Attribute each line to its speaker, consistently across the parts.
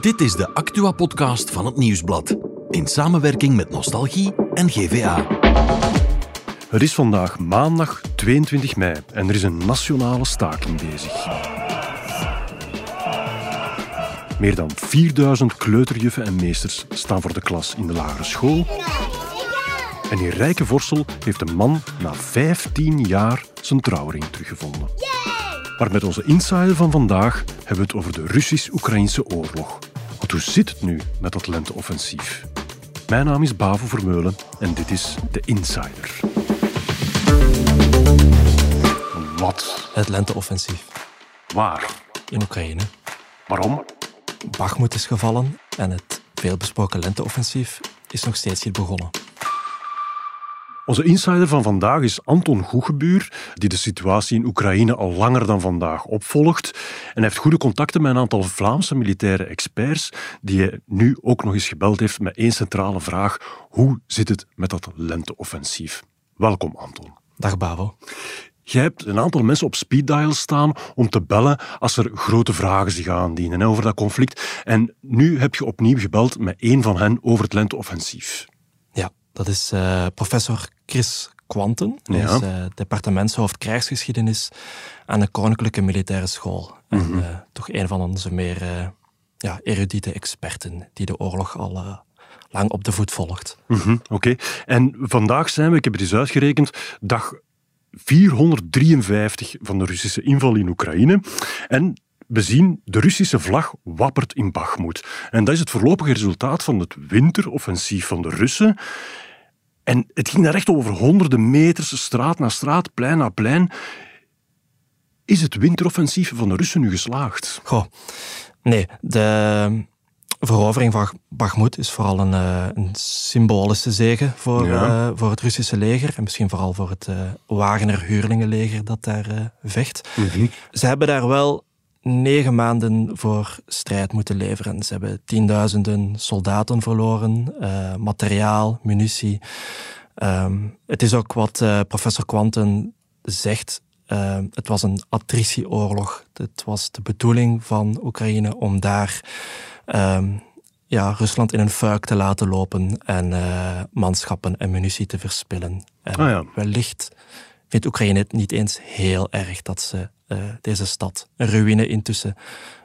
Speaker 1: Dit is de Actua-podcast van het Nieuwsblad. In samenwerking met Nostalgie en GVA.
Speaker 2: Het is vandaag maandag 22 mei en er is een nationale staking bezig. Meer dan 4000 kleuterjuffen en meesters staan voor de klas in de lagere school. En in Rijke Vorsel heeft een man na 15 jaar zijn trouwring teruggevonden. Maar met onze insider van vandaag hebben we het over de Russisch-Oekraïnse oorlog. Want hoe zit het nu met dat lenteoffensief? Mijn naam is Bavo Vermeulen en dit is de Insider. Wat?
Speaker 3: Het lenteoffensief
Speaker 2: Waar?
Speaker 3: in Oekraïne.
Speaker 2: Waarom?
Speaker 3: Bakhmut is gevallen en het veelbesproken lenteoffensief is nog steeds niet begonnen.
Speaker 2: Onze insider van vandaag is Anton Goegebuur, die de situatie in Oekraïne al langer dan vandaag opvolgt. En heeft goede contacten met een aantal Vlaamse militaire experts, die hij nu ook nog eens gebeld heeft met één centrale vraag. Hoe zit het met dat lenteoffensief? Welkom, Anton.
Speaker 3: Dag Bavo.
Speaker 2: Je hebt een aantal mensen op speeddial staan om te bellen als er grote vragen zich aandienen over dat conflict. En nu heb je opnieuw gebeld met één van hen over het lenteoffensief.
Speaker 3: Dat is eh, professor Chris Quanten. Hij
Speaker 2: Ja.
Speaker 3: is eh, departementshoofd krijgsgeschiedenis aan de Koninklijke Militaire School. En eh, toch een van onze meer ja, erudite experten die de oorlog al lang op de voet volgt.
Speaker 2: Mhm, Oké. En vandaag zijn we, ik heb het eens uitgerekend, dag 453 van de Russische inval in Oekraïne. En we zien de Russische vlag wappert in Bakhmut. En dat is het voorlopige resultaat van het winteroffensief van de Russen. En het ging daar echt over honderden meters, straat na straat, plein na plein. Is het winteroffensief van de Russen nu geslaagd?
Speaker 3: Goh, nee, de verovering van Bakhmut is vooral een, eh, een symbolische zege voor,
Speaker 2: Ja.
Speaker 3: eh, voor het Russische leger en misschien vooral voor het eh Wagner-huurlingenleger dat daar vecht. Ze hebben daar wel negen maanden voor strijd moeten leveren. Ze hebben tienduizenden soldaten verloren, eh, materiaal, munitie. Ehm, het is ook wat eh, professor Quanten zegt. eh, het was een attritieoorlog. Het was de bedoeling van Oekraïne om daar ehm, ja, Rusland in een fuik te laten lopen en eh, manschappen en munitie te verspillen. En
Speaker 2: Ah ja.
Speaker 3: wellicht vindt Oekraïne het niet eens heel erg dat ze deze stad, een ruïne intussen,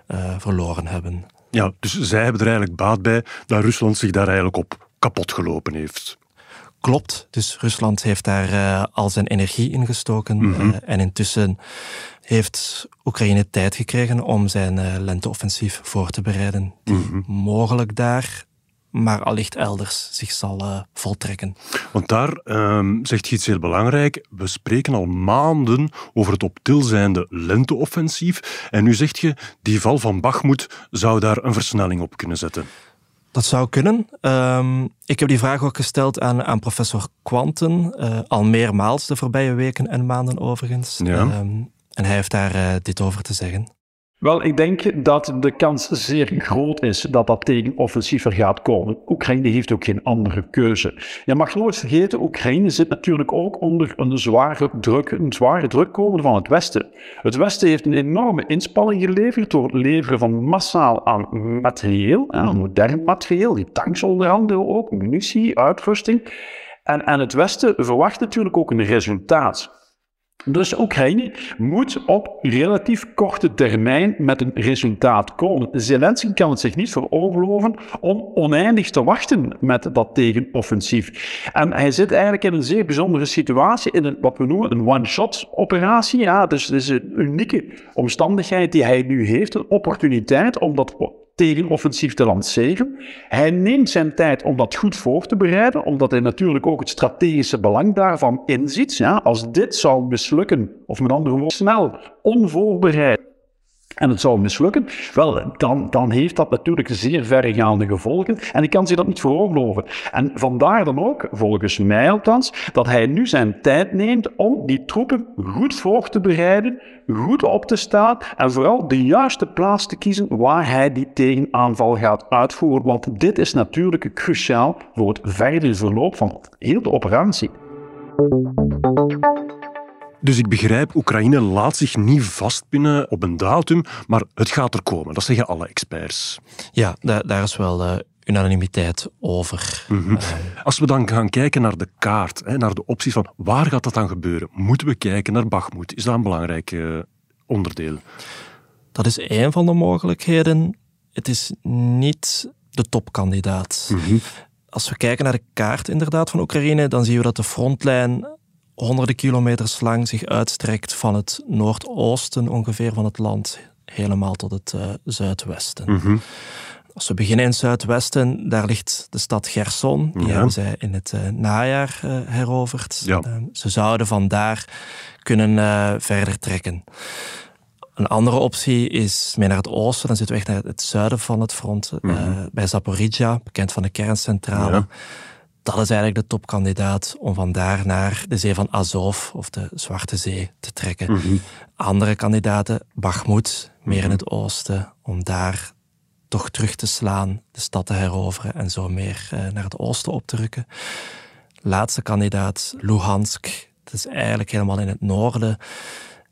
Speaker 3: eh, verloren hebben.
Speaker 2: Ja, dus zij hebben er eigenlijk baat bij dat Rusland zich daar eigenlijk op kapot gelopen heeft.
Speaker 3: Klopt, dus Rusland heeft daar eh, al zijn energie in gestoken. eh, en intussen heeft Oekraïne tijd gekregen om zijn eh, lenteoffensief voor te bereiden. Die mogelijk daar, maar allicht elders zich zal eh, voltrekken.
Speaker 2: Want daar ehm, zegt je iets heel belangrijk. We spreken al maanden over het op til zijnde lenteoffensief. En nu zegt je, die val van Bachmoed zou daar een versnelling op kunnen zetten.
Speaker 3: Dat zou kunnen. Ehm, ik heb die vraag ook gesteld aan, aan professor Quanten, eh, al meermaals de voorbije weken en maanden overigens.
Speaker 2: Ja.
Speaker 3: Ehm, en hij heeft daar eh, dit over te zeggen.
Speaker 4: Wel, ik denk dat de kans zeer groot is dat dat tegenoffensief er gaat komen. Oekraïne heeft ook geen andere keuze. Je mag nooit vergeten, Oekraïne zit natuurlijk ook onder een zware druk, een zware druk komen van het Westen. Het Westen heeft een enorme inspanning geleverd door het leveren van massaal aan materieel, modern materieel, die tanks onder andere ook, munitie, uitrusting. En, en het Westen verwacht natuurlijk ook een resultaat. Dus Oekraïne moet op relatief korte termijn met een resultaat komen. Zelensky kan het zich niet veroorloven om oneindig te wachten met dat tegenoffensief. En hij zit eigenlijk in een zeer bijzondere situatie, in een, wat we noemen een one-shot operatie. Ja, dus het is een unieke omstandigheid die hij nu heeft, een opportuniteit om dat tegenoffensief te lanceren. Hij neemt zijn tijd om dat goed voor te bereiden, omdat hij natuurlijk ook het strategische belang daarvan inziet. Ja, als dit zou mislukken, of met andere woorden, snel, onvoorbereid, en het zou mislukken, wel, dan, dan heeft dat natuurlijk zeer verregaande gevolgen. En ik kan zich dat niet veroorloven. En vandaar dan ook, volgens mij althans, dat hij nu zijn tijd neemt om die troepen goed voor te bereiden, goed op te staan en vooral de juiste plaats te kiezen waar hij die tegenaanval gaat uitvoeren. Want dit is natuurlijk cruciaal voor het verdere verloop van heel de operatie.
Speaker 2: Dus ik begrijp, Oekraïne laat zich niet vastpinnen op een datum, maar het gaat er komen. Dat zeggen alle experts.
Speaker 3: Ja, daar, daar is wel uh, unanimiteit over.
Speaker 2: Mm Als we dan gaan kijken naar de kaart, hè, naar de opties van waar gaat dat dan gebeuren, moeten we kijken naar Bakhmut. Is dat een belangrijk uh, onderdeel?
Speaker 3: Dat is één van de mogelijkheden. Het is niet de topkandidaat. Mm -hmm. Als we kijken naar de kaart inderdaad van Oekraïne, dan zien we dat de frontlijn honderden kilometers lang zich uitstrekt van het noordoosten ongeveer van het land helemaal tot het uh, zuidwesten. Mm -hmm. Als we beginnen in het zuidwesten, daar ligt de stad Gerson. Die ja. hebben zij in het uh, najaar uh, heroverd. Ja. ze zouden vandaar kunnen verder trekken. Een andere optie is meer naar het oosten. Dan zitten we echt naar het zuiden van het front. Mm -hmm. bij Zaporizhia, bekend van de kerncentrale. Ja dat is eigenlijk de topkandidaat om vandaar naar de zee van Azov of de Zwarte Zee te trekken. Mm -hmm. Andere kandidaten, Bakhmut, meer in het oosten, om daar toch terug te slaan, de stad te heroveren en zo meer uh, naar het oosten op te rukken. Laatste kandidaat, Luhansk, dat is eigenlijk helemaal in het noorden.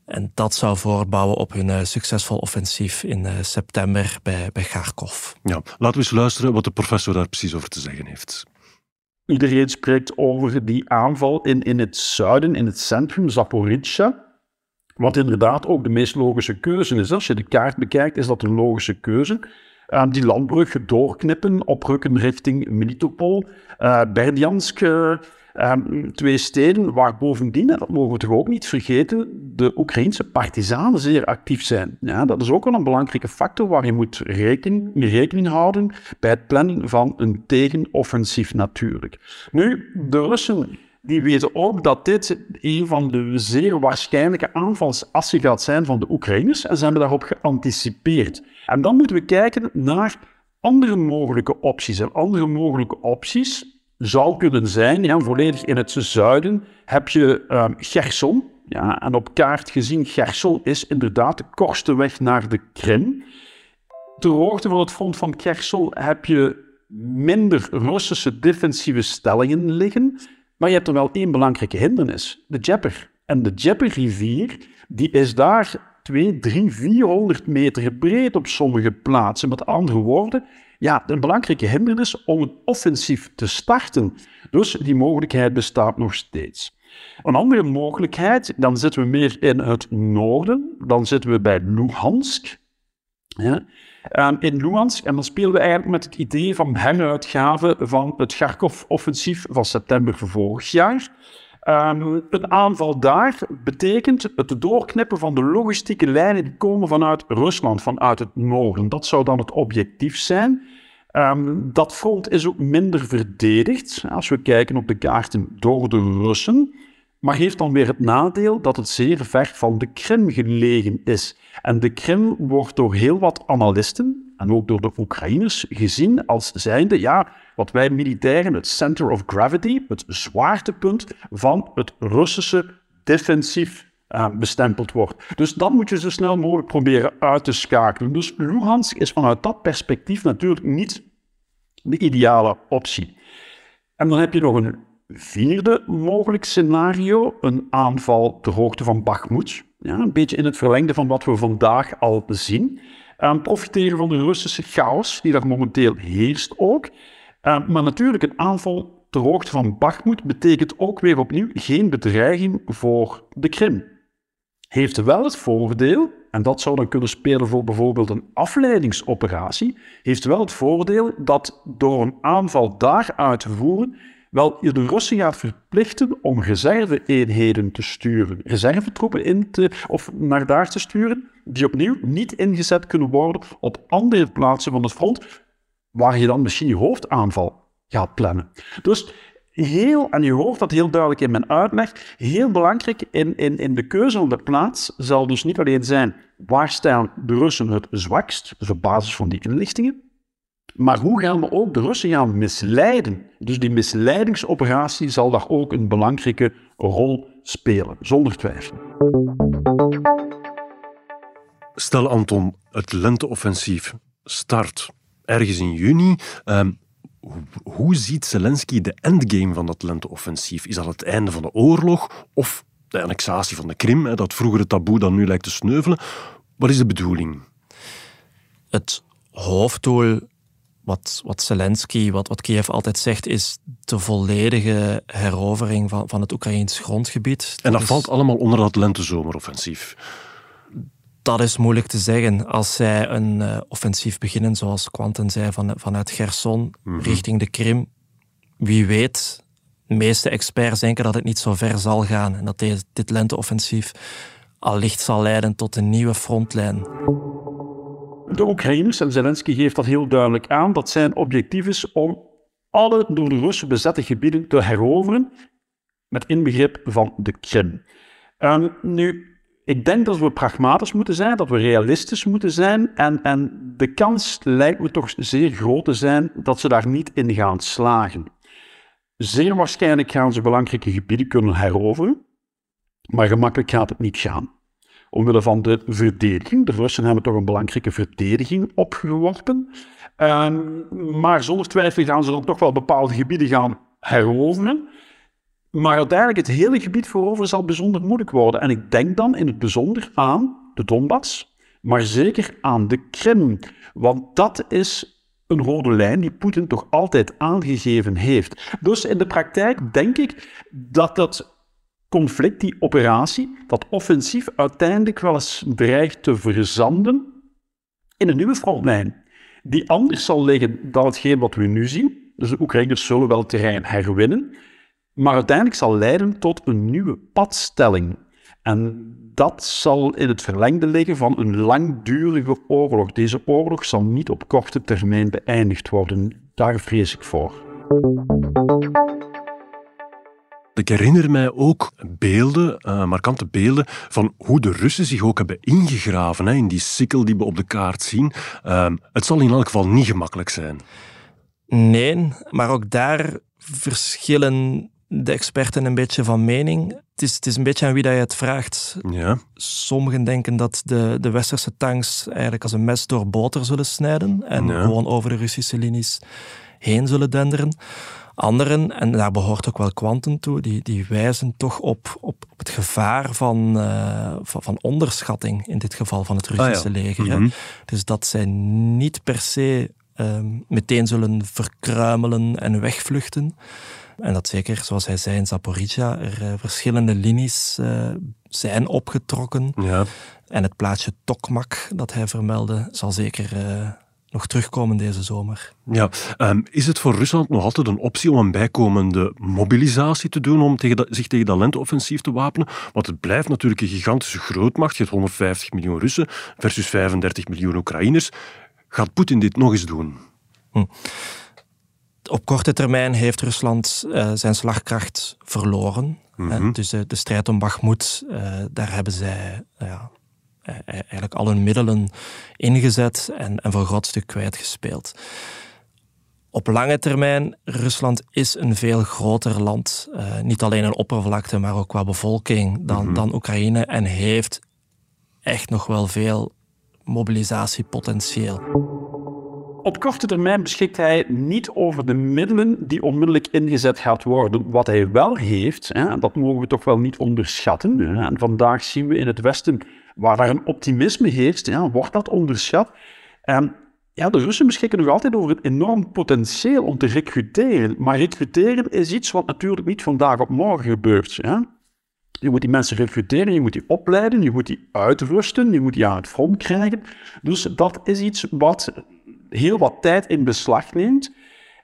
Speaker 3: En dat zou voortbouwen op hun uh, succesvol offensief in uh, september bij, bij Kharkov.
Speaker 2: Ja, laten we eens luisteren wat de professor daar precies over te zeggen heeft.
Speaker 4: Iedereen spreekt over die aanval in, in het zuiden, in het centrum, Zaporizhia. Wat inderdaad ook de meest logische keuze is. Als je de kaart bekijkt, is dat een logische keuze. Uh, die landbrug doorknippen, oprukken richting Melitopol, uh, Berdjansk, uh, twee steden waar bovendien, en dat mogen we toch ook niet vergeten, de Oekraïnse partizanen zeer actief zijn. Ja, dat is ook wel een belangrijke factor waar je moet rekening, rekening houden bij het plannen van een tegenoffensief natuurlijk. Nu, de Russen die weten ook dat dit een van de zeer waarschijnlijke aanvalsassen gaat zijn van de Oekraïners en ze hebben daarop geanticipeerd. En dan moeten we kijken naar andere mogelijke opties. En andere mogelijke opties zou kunnen zijn, ja, volledig in het zuiden, heb je um, Gerson. Ja, en op kaart gezien, Gerson is inderdaad de kortste weg naar de Krim. Ter hoogte van het front van Gerson heb je minder Russische defensieve stellingen liggen. Maar je hebt er wel één belangrijke hindernis, de Djeper. En de Djeper-rivier, die is daar 2, 3, 400 meter breed op sommige plaatsen. Met andere woorden, ja, een belangrijke hindernis om een offensief te starten. Dus die mogelijkheid bestaat nog steeds. Een andere mogelijkheid, dan zitten we meer in het noorden, dan zitten we bij Luhansk. Ja. Um, in Luhansk, en dan spelen we eigenlijk met het idee van heruitgave van het Kharkov-offensief van september vorig jaar. Um, een aanval daar betekent het doorknippen van de logistieke lijnen die komen vanuit Rusland, vanuit het noorden. Dat zou dan het objectief zijn. Um, dat front is ook minder verdedigd, als we kijken op de kaarten, door de Russen. Maar heeft dan weer het nadeel dat het zeer ver van de Krim gelegen is. En de Krim wordt door heel wat analisten, en ook door de Oekraïners, gezien als zijnde, ja, wat wij militairen het center of gravity, het zwaartepunt van het Russische defensief uh, bestempeld wordt. Dus dat moet je zo snel mogelijk proberen uit te schakelen. Dus Luhansk is vanuit dat perspectief natuurlijk niet de ideale optie. En dan heb je nog een vierde mogelijk scenario, een aanval ter hoogte van Bakhmut. Ja, een beetje in het verlengde van wat we vandaag al zien. Um, profiteren van de Russische chaos die daar momenteel heerst ook. Um, maar natuurlijk, een aanval ter hoogte van Bakhmut betekent ook weer opnieuw geen bedreiging voor de Krim. Heeft wel het voordeel, en dat zou dan kunnen spelen voor bijvoorbeeld een afleidingsoperatie, heeft wel het voordeel dat door een aanval daar uit te voeren, wel de Russen gaat verplichten om reserve-eenheden te sturen, reservetroepen in te, of naar daar te sturen, die opnieuw niet ingezet kunnen worden op andere plaatsen van het front, waar je dan misschien je hoofdaanval gaat plannen. Dus heel, en je hoort dat heel duidelijk in mijn uitleg, heel belangrijk in, in, in de keuze van de plaats zal dus niet alleen zijn waar staan de Russen het zwakst, dus op basis van die inlichtingen, maar hoe gaan we ook de Russen gaan misleiden? Dus die misleidingsoperatie zal daar ook een belangrijke rol spelen, zonder twijfel.
Speaker 2: Stel Anton, het lenteoffensief start ergens in juni. Um, hoe ziet Zelensky de endgame van dat lenteoffensief? Is dat het einde van de oorlog of de annexatie van de Krim, dat vroegere taboe dat nu lijkt te sneuvelen. Wat is de bedoeling?
Speaker 3: Het hoofddoel wat, wat Zelensky, wat, wat Kiev altijd zegt, is de volledige herovering van, van het Oekraïns grondgebied.
Speaker 2: En dat valt allemaal onder dat lente-zomeroffensief.
Speaker 3: Dat is moeilijk te zeggen. Als zij een uh, offensief beginnen, zoals Quanten zei, van, vanuit Gerson mm -hmm. richting de Krim, wie weet, de meeste experts denken dat het niet zo ver zal gaan en dat deze, dit lenteoffensief allicht zal leiden tot een nieuwe frontlijn.
Speaker 4: De Oekraïners, en Zelensky geeft dat heel duidelijk aan, dat zijn objectief is om alle door de Russen bezette gebieden te heroveren, met inbegrip van de Krim. Nu, ik denk dat we pragmatisch moeten zijn, dat we realistisch moeten zijn. En, en de kans lijkt me toch zeer groot te zijn dat ze daar niet in gaan slagen. Zeer waarschijnlijk gaan ze belangrijke gebieden kunnen heroveren, maar gemakkelijk gaat het niet gaan. Omwille van de verdediging. De Russen hebben toch een belangrijke verdediging opgeworpen. maar zonder twijfel gaan ze dan toch wel bepaalde gebieden gaan heroveren. Maar uiteindelijk het hele gebied veroveren zal bijzonder moeilijk worden. En ik denk dan in het bijzonder aan de Donbass, maar zeker aan de Krim. Want dat is een rode lijn die Poetin toch altijd aangegeven heeft. Dus in de praktijk denk ik dat dat conflict, die operatie, dat offensief uiteindelijk wel eens dreigt te verzanden in een nieuwe frontlijn, die anders zal liggen dan hetgeen wat we nu zien. Dus de Oekraïners zullen wel terrein herwinnen, maar uiteindelijk zal leiden tot een nieuwe padstelling. En dat zal in het verlengde liggen van een langdurige oorlog. Deze oorlog zal niet op korte termijn beëindigd worden. Daar vrees ik voor.
Speaker 2: Ik herinner mij ook beelden, uh, markante beelden, van hoe de Russen zich ook hebben ingegraven hè, in die sikkel die we op de kaart zien. Uh, het zal in elk geval niet gemakkelijk zijn.
Speaker 3: Nee, maar ook daar verschillen de experten een beetje van mening. Het is, het is een beetje aan wie dat je het vraagt.
Speaker 2: Ja.
Speaker 3: Sommigen denken dat de, de westerse tanks eigenlijk als een mes door boter zullen snijden en ja. gewoon over de Russische linies heen zullen denderen. Anderen, en daar behoort ook wel kwanten toe, die, die wijzen toch op, op het gevaar van, uh, van, van, onderschatting, in dit geval van het Russische
Speaker 2: ah, ja.
Speaker 3: leger.
Speaker 2: Mm -hmm.
Speaker 3: Dus dat zij niet per se uh, meteen zullen verkruimelen en wegvluchten. En dat zeker, zoals hij zei in Zaporizhia, er uh, verschillende linies zijn opgetrokken.
Speaker 2: Ja.
Speaker 3: En het plaatsje Tokmak, dat hij vermeldde, zal zeker nog terugkomen deze zomer.
Speaker 2: Ja, um, is het voor Rusland nog altijd een optie om een bijkomende mobilisatie te doen om tegen zich tegen dat lenteoffensief te wapenen? Want het blijft natuurlijk een gigantische grootmacht. Je hebt 150 miljoen Russen versus 35 miljoen Oekraïners. Gaat Poetin dit nog eens doen?
Speaker 3: Hm. Op korte termijn heeft Rusland uh, zijn slagkracht verloren.
Speaker 2: Mhm.
Speaker 3: Hè? Dus uh, de strijd om Bakhmut, uh, daar hebben zij ja, eigenlijk al hun middelen ingezet en, en voor een groot stuk kwijtgespeeld. Op lange termijn, Rusland is een veel groter land. Uh, niet alleen in oppervlakte, maar ook qua bevolking dan,
Speaker 2: Mhm.
Speaker 3: dan Oekraïne. En heeft echt nog wel veel mobilisatiepotentieel.
Speaker 4: Op korte termijn beschikt hij niet over de middelen die onmiddellijk ingezet gaat worden. Wat hij wel heeft, hè, dat mogen we toch wel niet onderschatten. Hè, en vandaag zien we in het Westen, waar daar een optimisme heerst, ja, wordt dat onderschat. En ja, de Russen beschikken nog altijd over een enorm potentieel om te recruteren. Maar recruteren is iets wat natuurlijk niet vandaag op morgen gebeurt. Je moet die mensen recruteren, je moet die opleiden, je moet die uitrusten, je moet die aan het front krijgen. Dus dat is iets wat heel wat tijd in beslag neemt.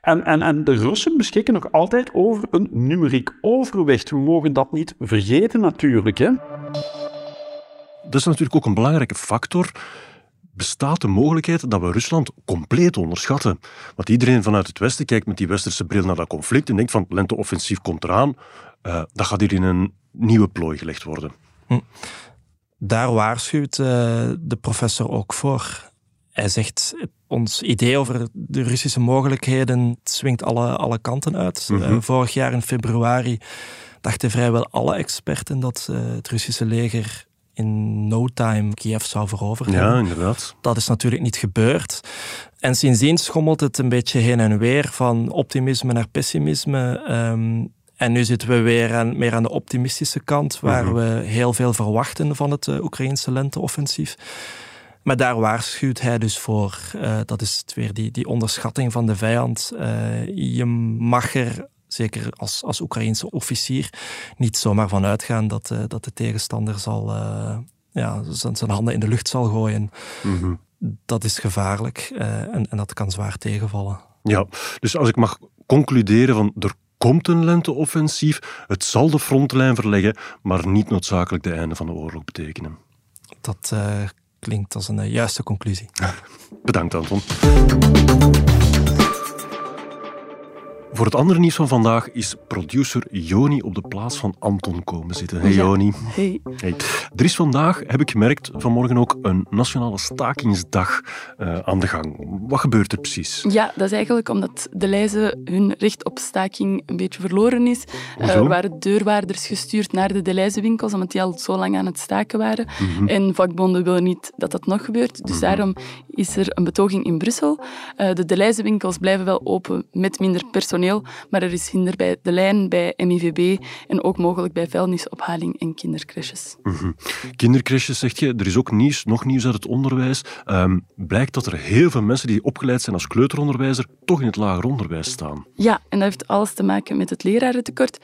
Speaker 4: En, en, en de Russen beschikken nog altijd over een numeriek overwicht. We mogen dat niet vergeten natuurlijk. Hè?
Speaker 2: Dat is natuurlijk ook een belangrijke factor. Bestaat de mogelijkheid dat we Rusland compleet onderschatten? Want iedereen vanuit het Westen kijkt met die westerse bril naar dat conflict en denkt van het lenteoffensief komt eraan. Uh, dat gaat hier in een nieuwe plooi gelegd worden.
Speaker 3: Hm. Daar waarschuwt uh, de professor ook voor. Hij zegt, ons idee over de Russische mogelijkheden swingt alle, alle kanten uit.
Speaker 2: Mhm.
Speaker 3: Uh, vorig jaar in februari dachten vrijwel alle experten dat het Russische leger in no time Kiev zou veroveren.
Speaker 2: Ja, inderdaad.
Speaker 3: Dat is natuurlijk niet gebeurd. En sindsdien schommelt het een beetje heen en weer van optimisme naar pessimisme. Um, En nu zitten we weer aan, meer aan de optimistische kant, waar
Speaker 2: Mhm.
Speaker 3: we heel veel verwachten van het uh, Oekraïnse lenteoffensief. Maar daar waarschuwt hij dus voor. Uh, dat is het weer die, die onderschatting van de vijand. Uh, je mag er, zeker als, als Oekraïense officier, niet zomaar van uitgaan dat, uh, dat de tegenstander zal, ja, zijn handen in de lucht zal gooien.
Speaker 2: Mhm.
Speaker 3: Dat is gevaarlijk en, en dat kan zwaar tegenvallen.
Speaker 2: Ja, dus als ik mag concluderen van er komt een lenteoffensief, het zal de frontlijn verleggen, maar niet noodzakelijk de einde van de oorlog betekenen.
Speaker 3: Dat klinkt als een juiste conclusie.
Speaker 2: Bedankt, Anton. Voor het andere nieuws van vandaag is producer Joni op de plaats van Anton komen zitten. Hey. Joni.
Speaker 5: Hey.
Speaker 2: Hey. Er is vandaag, heb ik gemerkt, vanmorgen ook een nationale stakingsdag uh, aan de gang. Wat gebeurt er precies?
Speaker 5: Ja, dat is eigenlijk omdat de Leize hun recht op staking een beetje verloren is. Er waren deurwaarders gestuurd naar de De winkels omdat die al zo lang aan het staken waren.
Speaker 2: Mhm.
Speaker 5: En vakbonden willen niet dat dat nog gebeurt. Dus daarom is er een betoging in Brussel. Uh, de De winkels blijven wel open met minder personeel, maar er is hinder bij De Lijn, bij MIVB en ook mogelijk bij vuilnisophaling en kindercrèches.
Speaker 2: Mhm. Kindercrèches, zeg je. Er is ook nieuws, nog nieuws uit het onderwijs. Ehm, blijkt dat er heel veel mensen die opgeleid zijn als kleuteronderwijzer toch in het lager onderwijs staan.
Speaker 5: Ja, en dat heeft alles te maken met het lerarentekort.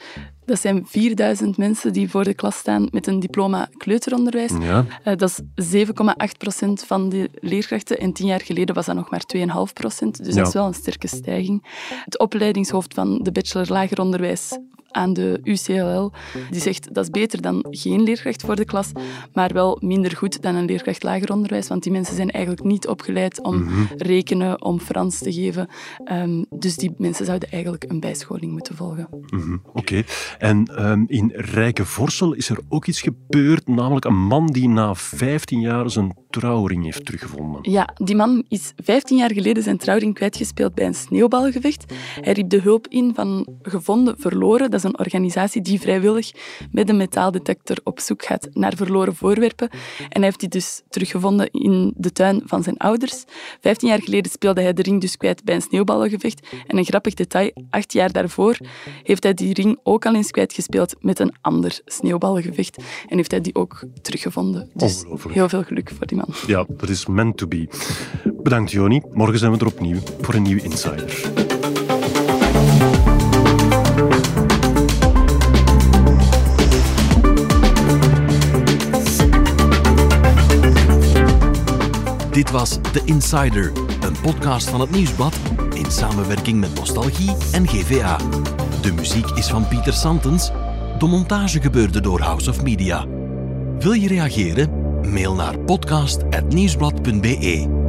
Speaker 5: Dat zijn 4000 mensen die voor de klas staan met een diploma kleuteronderwijs.
Speaker 2: Ja.
Speaker 5: Uh, dat is 7,8 procent van de leerkrachten. En tien jaar geleden was dat nog maar 2,5 procent. Dus
Speaker 2: Ja.
Speaker 5: dat is wel een sterke stijging. Het opleidingshoofd van de bachelor lager onderwijs aan de UCLL, die zegt dat is beter dan geen leerkracht voor de klas, maar wel minder goed dan een leerkracht lager onderwijs, want die mensen zijn eigenlijk niet opgeleid om
Speaker 2: Mhm.
Speaker 5: rekenen, om Frans te geven. Um, dus die mensen zouden eigenlijk een bijscholing moeten volgen.
Speaker 2: Mhm, Oké. En ehm, in Rijkenvorsel is er ook iets gebeurd, namelijk een man die na 15 jaar zijn trouwring heeft teruggevonden.
Speaker 5: Ja, die man is 15 jaar geleden zijn trouwring kwijtgespeeld bij een sneeuwbalgevecht. Hij riep de hulp in van Gevonden Verloren. Dat is een organisatie die vrijwillig met een metaaldetector op zoek gaat naar verloren voorwerpen. En hij heeft die dus teruggevonden in de tuin van zijn ouders. 15 jaar geleden speelde hij de ring dus kwijt bij een sneeuwballengevecht. En een grappig detail, acht jaar daarvoor heeft hij die ring ook al eens kwijtgespeeld met een ander sneeuwballengevecht. En heeft hij die ook teruggevonden. Dus heel veel geluk voor die man.
Speaker 2: Ja, dat is meant to be. Bedankt, Joni. Morgen zijn we er opnieuw voor een nieuwe Insider.
Speaker 1: Dit was The Insider, een podcast van het Nieuwsblad in samenwerking met Nostalgie en GVA. De muziek is van Pieter Santens. De montage gebeurde door House of Media. Wil je reageren? Mail naar podcast.nieuwsblad.be.